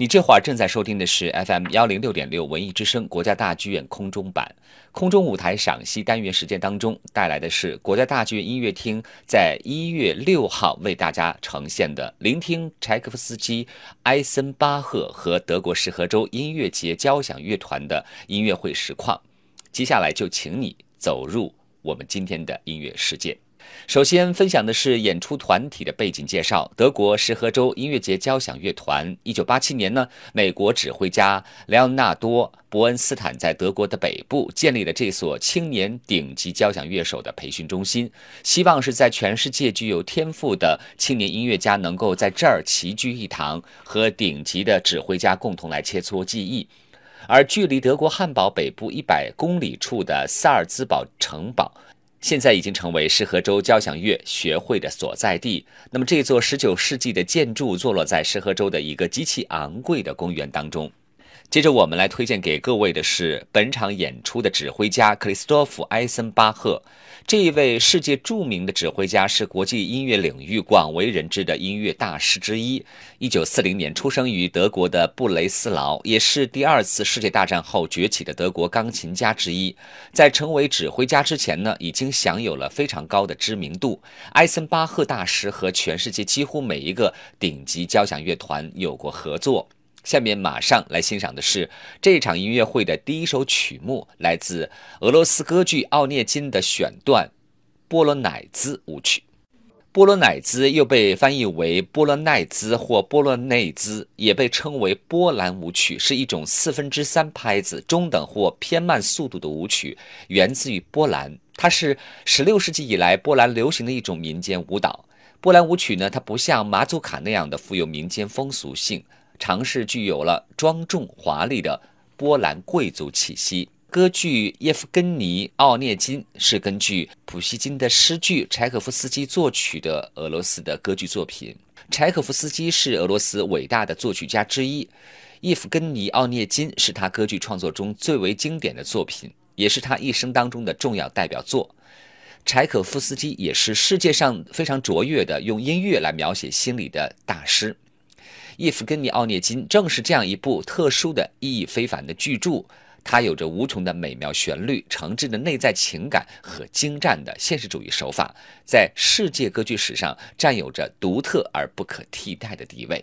你这会儿正在收听的是 FM 幺零六点六文艺之声国家大剧院空中版空中舞台赏析单元时间当中带来的是国家大剧院音乐厅在一月六号为大家呈现的聆听柴可夫斯基、埃森巴赫和德国石河州音乐节交响乐团的音乐会实况。接下来就请你走入我们今天的音乐世界。首先分享的是演出团体的背景介绍。德国石河州音乐节交响乐团，一九八七年呢，美国指挥家莱昂纳多·伯恩斯坦在德国的北部建立了这所青年顶级交响乐手的培训中心，希望是在全世界具有天赋的青年音乐家能够在这儿齐聚一堂，和顶级的指挥家共同来切磋技艺。而距离德国汉堡北部一百公里处的萨尔兹堡城堡。现在已经成为石河州交响乐学会的所在地。那么，这座19世纪的建筑坐落在石河州的一个极其昂贵的公园当中。接着，我们来推荐给各位的是本场演出的指挥家克里斯托夫·埃森巴赫。这一位世界著名的指挥家是国际音乐领域广为人知的音乐大师之一。一九四零年出生于德国的布雷斯劳，也是第二次世界大战后崛起的德国钢琴家之一。在成为指挥家之前呢，已经享有了非常高的知名度。埃森巴赫大师和全世界几乎每一个顶级交响乐团有过合作。下面马上来欣赏的是这场音乐会的第一首曲目，来自俄罗斯歌剧《奥涅金》的选段《波罗乃兹舞曲》。波罗乃兹又被翻译为波罗奈兹或波罗内兹，也被称为波兰舞曲，是一种四分之三拍子、中等或偏慢速度的舞曲，源自于波兰。它是16世纪以来波兰流行的一种民间舞蹈。波兰舞曲呢，它不像马祖卡那样的富有民间风俗性。尝试具有了庄重华丽的波兰贵族气息。歌剧《叶夫根尼奥涅金》是根据普希金的诗句，柴可夫斯基作曲的俄罗斯的歌剧作品。柴可夫斯基是俄罗斯伟大的作曲家之一，《叶夫根尼奥涅金》是他歌剧创作中最为经典的作品，也是他一生当中的重要代表作。柴可夫斯基也是世界上非常卓越的用音乐来描写心理的大师。《叶夫根尼奥涅金》正是这样一部特殊的意义非凡的巨著，它有着无穷的美妙旋律、诚挚的内在情感和精湛的现实主义手法，在世界歌剧史上占有着独特而不可替代的地位。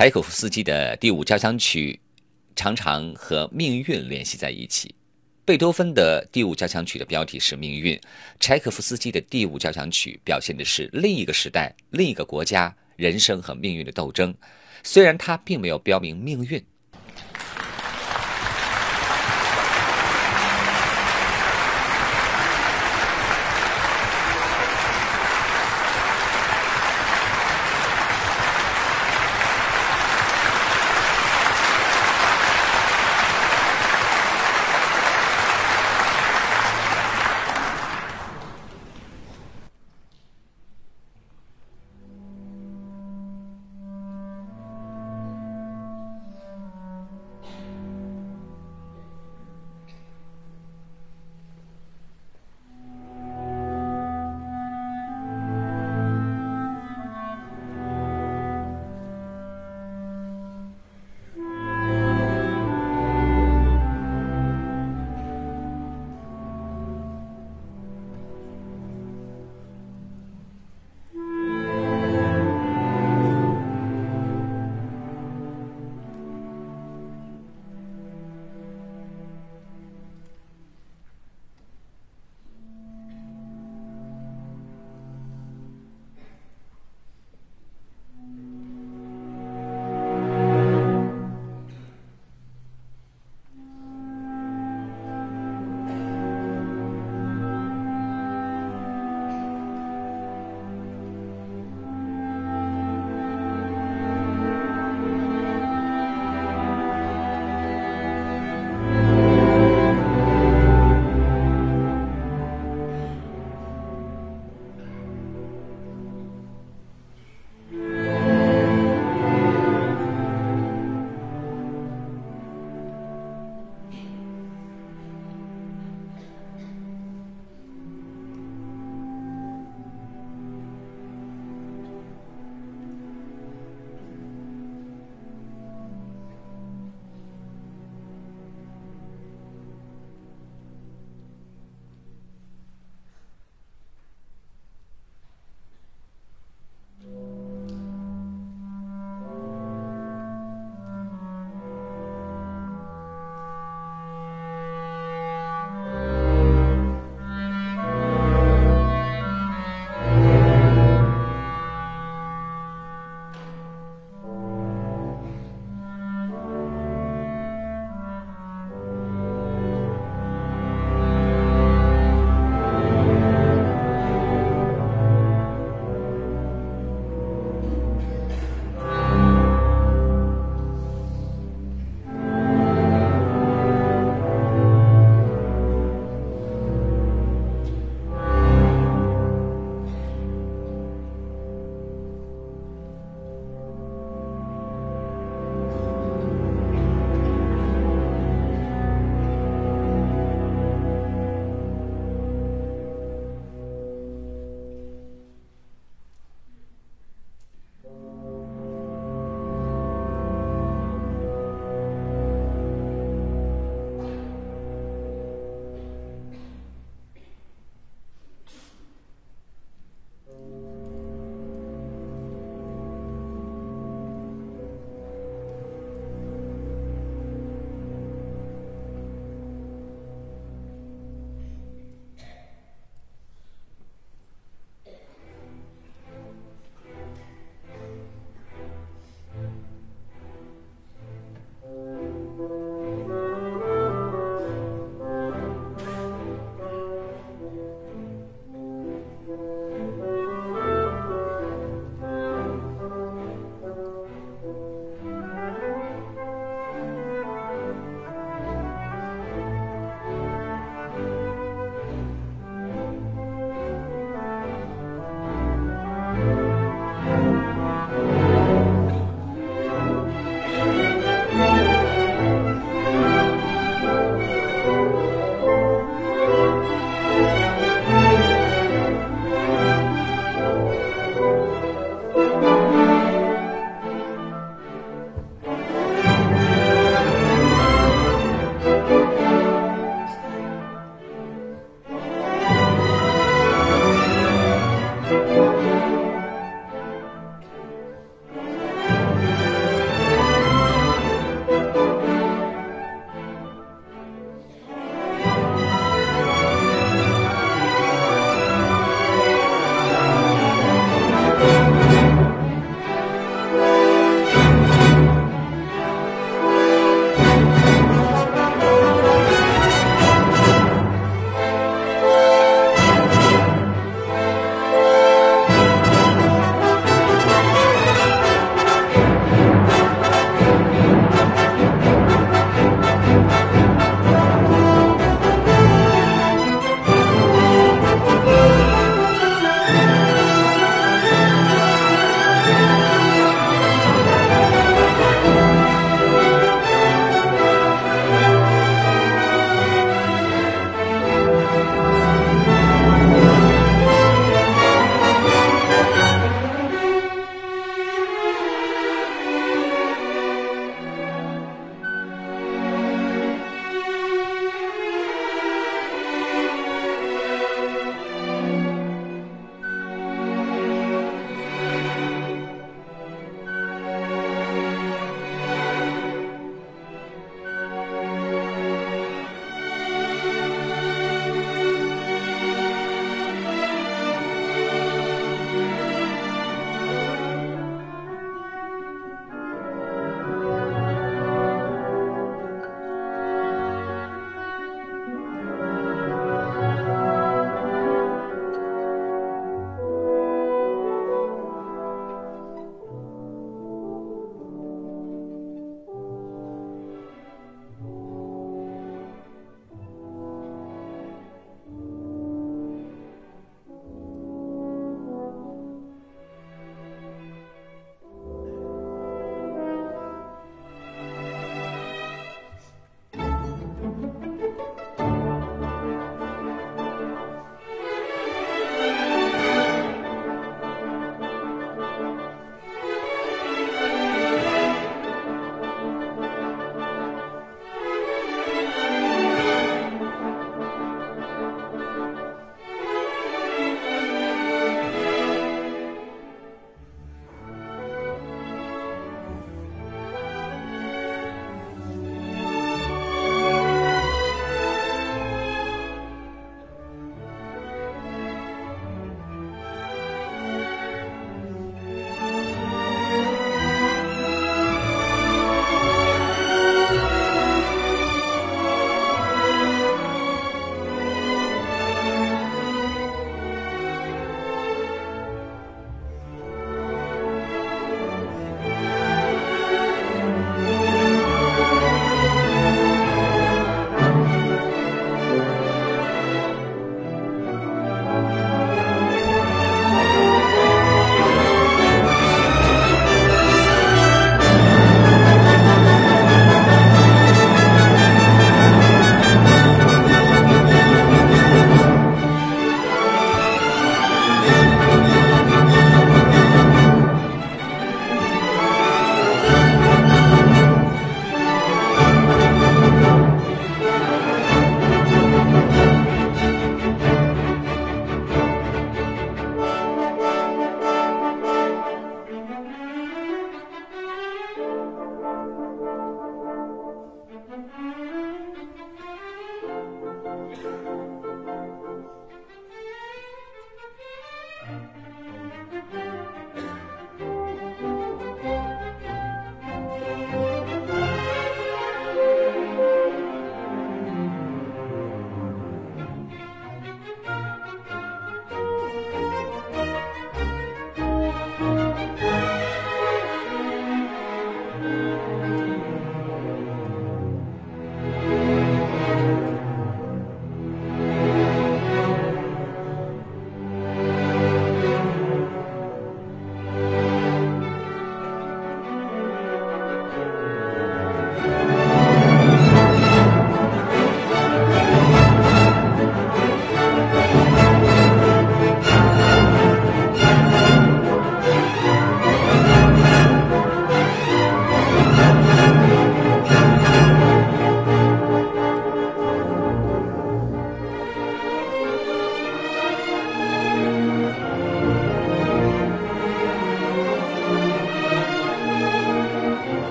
柴可夫斯基的第五交响曲常常和命运联系在一起。贝多芬的第五交响曲的标题是命运，柴可夫斯基的第五交响曲表现的是另一个时代、另一个国家人生和命运的斗争。虽然他并没有标明命运。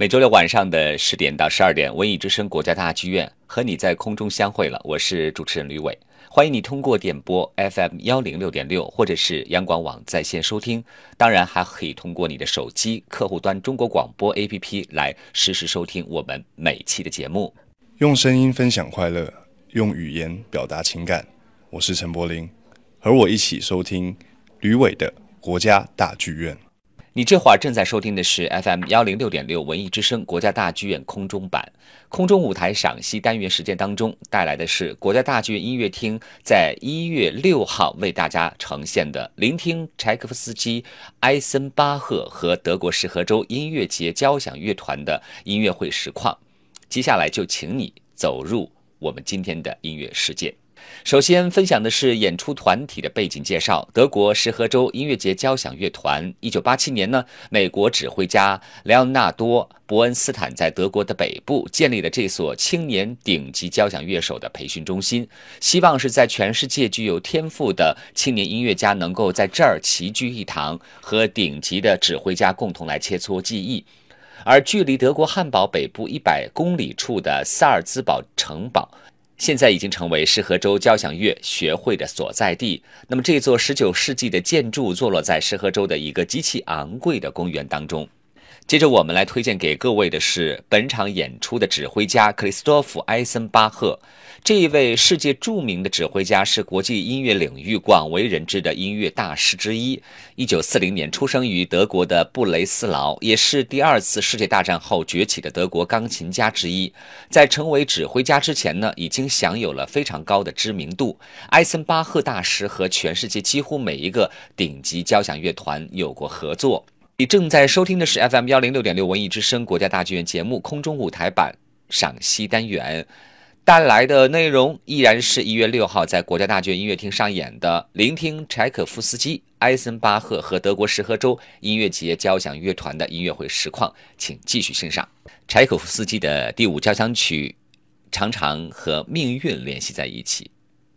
每周六晚上的十点到十二点，文艺之声国家大剧院和你在空中相会了。我是主持人吕伟，欢迎你通过点播 FM 幺零六点六或者是央广网在线收听，当然还可以通过你的手机客户端中国广播 APP 来实时收听我们每期的节目。用声音分享快乐，用语言表达情感。我是陈柏霖，和我一起收听吕伟的国家大剧院。你这会儿正在收听的是 FM 幺零六点六文艺之声国家大剧院空中版空中舞台赏析单元时间当中带来的是国家大剧院音乐厅在一月六号为大家呈现的聆听柴可夫斯基、埃森巴赫和德国石河州音乐节交响乐团的音乐会实况。接下来就请你走入我们今天的音乐世界。首先分享的是演出团体的背景介绍。德国石河州音乐节交响乐团，一九八七年呢，美国指挥家莱昂纳多·伯恩斯坦在德国的北部建立了这所青年顶级交响乐手的培训中心，希望是在全世界具有天赋的青年音乐家能够在这儿齐聚一堂，和顶级的指挥家共同来切磋技艺。而距离德国汉堡北部一百公里处的萨尔兹堡城堡。现在已经成为石河州交响乐学会的所在地。那么，这座十九世纪的建筑坐落在石河州的一个极其昂贵的公园当中。接着，我们来推荐给各位的是本场演出的指挥家克里斯托弗·埃森巴赫。这一位世界著名的指挥家是国际音乐领域广为人知的音乐大师之一。一九四零年出生于德国的布雷斯劳，也是第二次世界大战后崛起的德国钢琴家之一。在成为指挥家之前呢，已经享有了非常高的知名度。埃森巴赫大师和全世界几乎每一个顶级交响乐团有过合作。你正在收听的是 FM 幺零六点六文艺之声国家大剧院节目空中舞台版赏析单元。带来的内容依然是一月六号在国家大剧院音乐厅上演的《聆听柴可夫斯基、埃森巴赫和德国石河州音乐节交响乐团的音乐会实况》，请继续欣赏。柴可夫斯基的第五交响曲常常和命运联系在一起。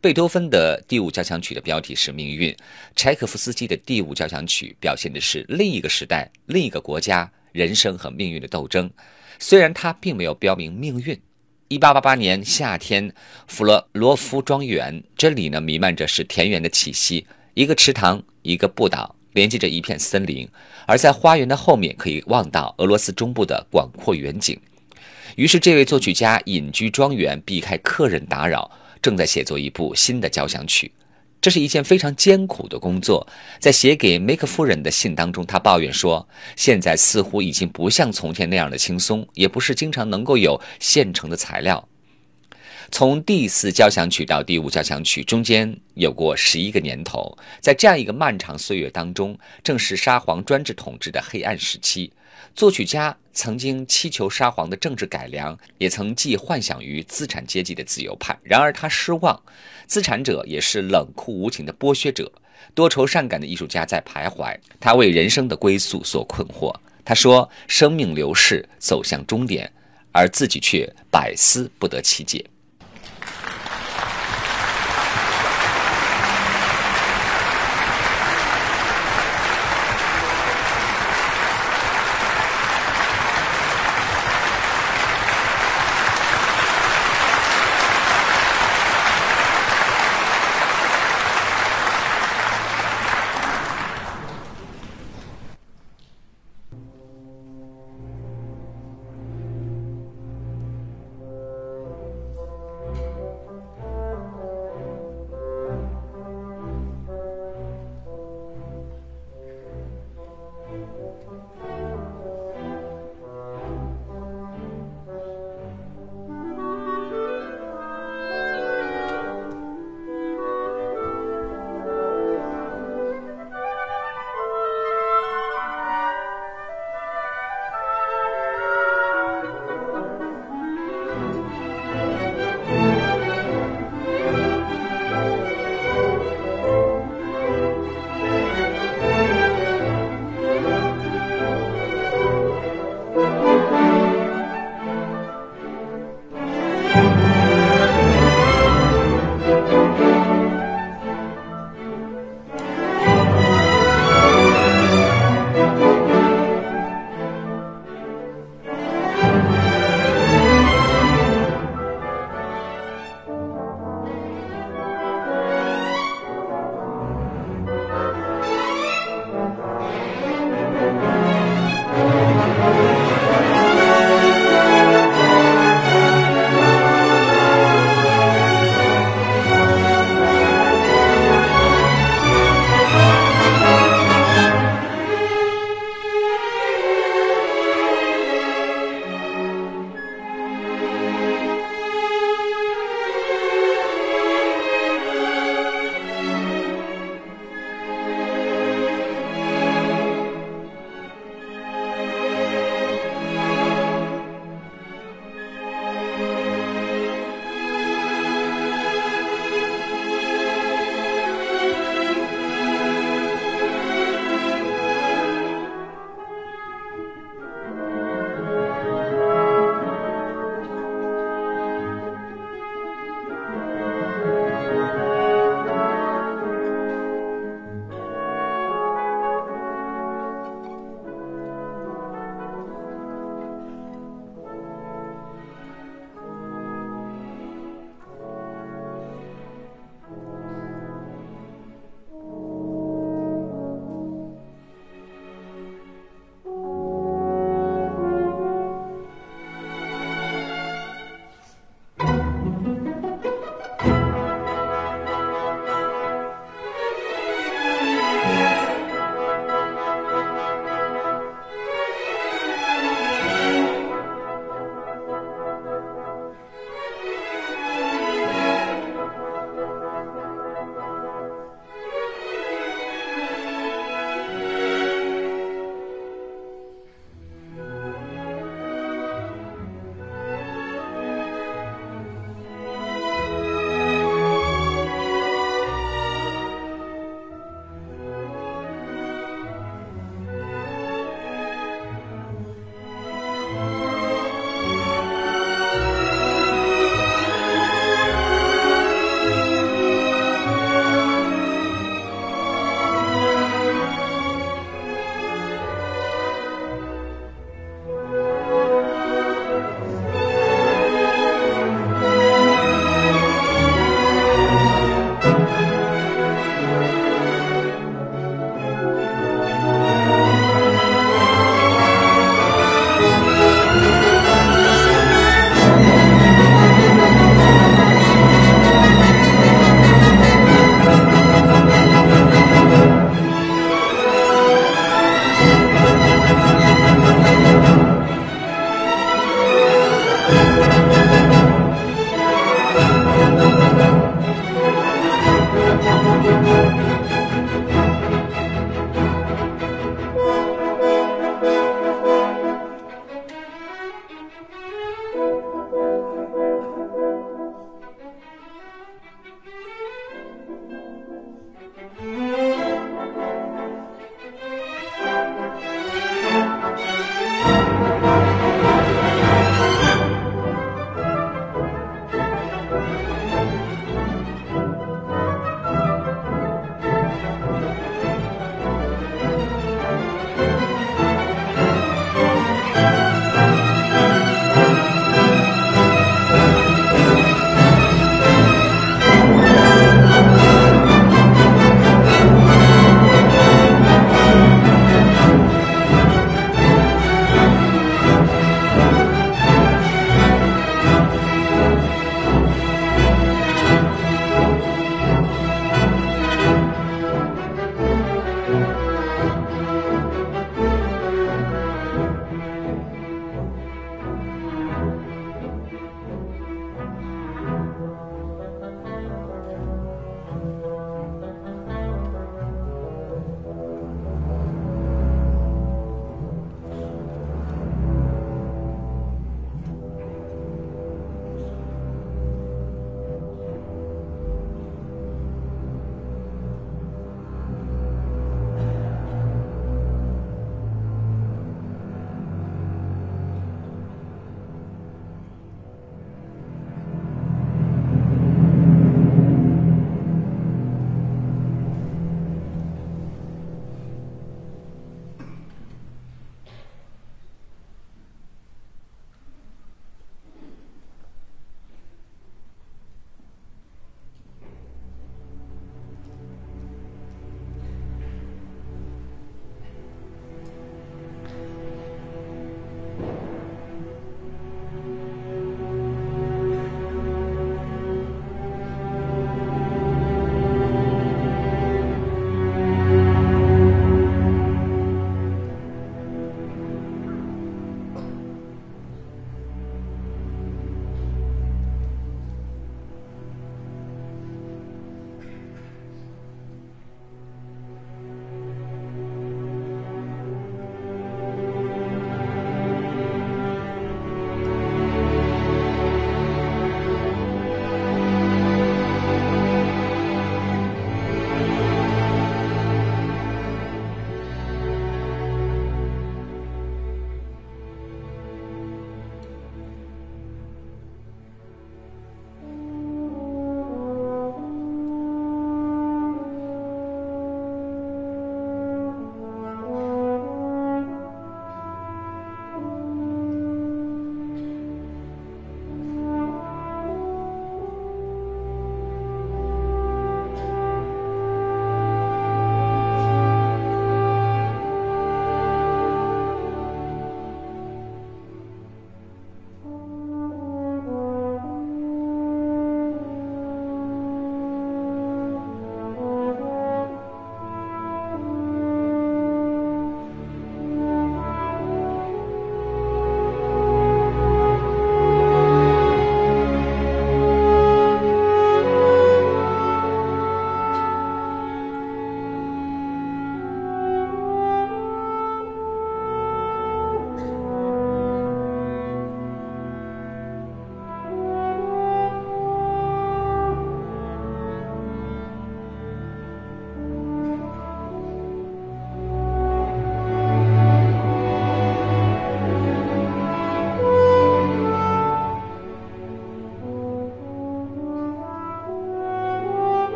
贝多芬的第五交响曲的标题是命运，柴可夫斯基的第五交响曲表现的是另一个时代、另一个国家人生和命运的斗争。虽然他并没有标明命运。一八八八年夏天，弗洛罗夫庄园，这里呢弥漫着是田园的气息。一个池塘，一个步道，连接着一片森林。而在花园的后面，可以望到俄罗斯中部的广阔远景。于是，这位作曲家隐居庄园，避开客人打扰，正在写作一部新的交响曲。这是一件非常艰苦的工作。在写给梅克夫人的信当中，他抱怨说：“现在似乎已经不像从前那样的轻松，也不是经常能够有现成的材料。”从第四交响曲到第五交响曲中间有过十一个年头，在这样一个漫长岁月当中，正是沙皇专制统治的黑暗时期。作曲家曾经祈求沙皇的政治改良，也曾寄幻想于资产阶级的自由派。然而他失望，资产者也是冷酷无情的剥削者。多愁善感的艺术家在徘徊，他为人生的归宿所困惑。他说：“生命流逝，走向终点，而自己却百思不得其解。”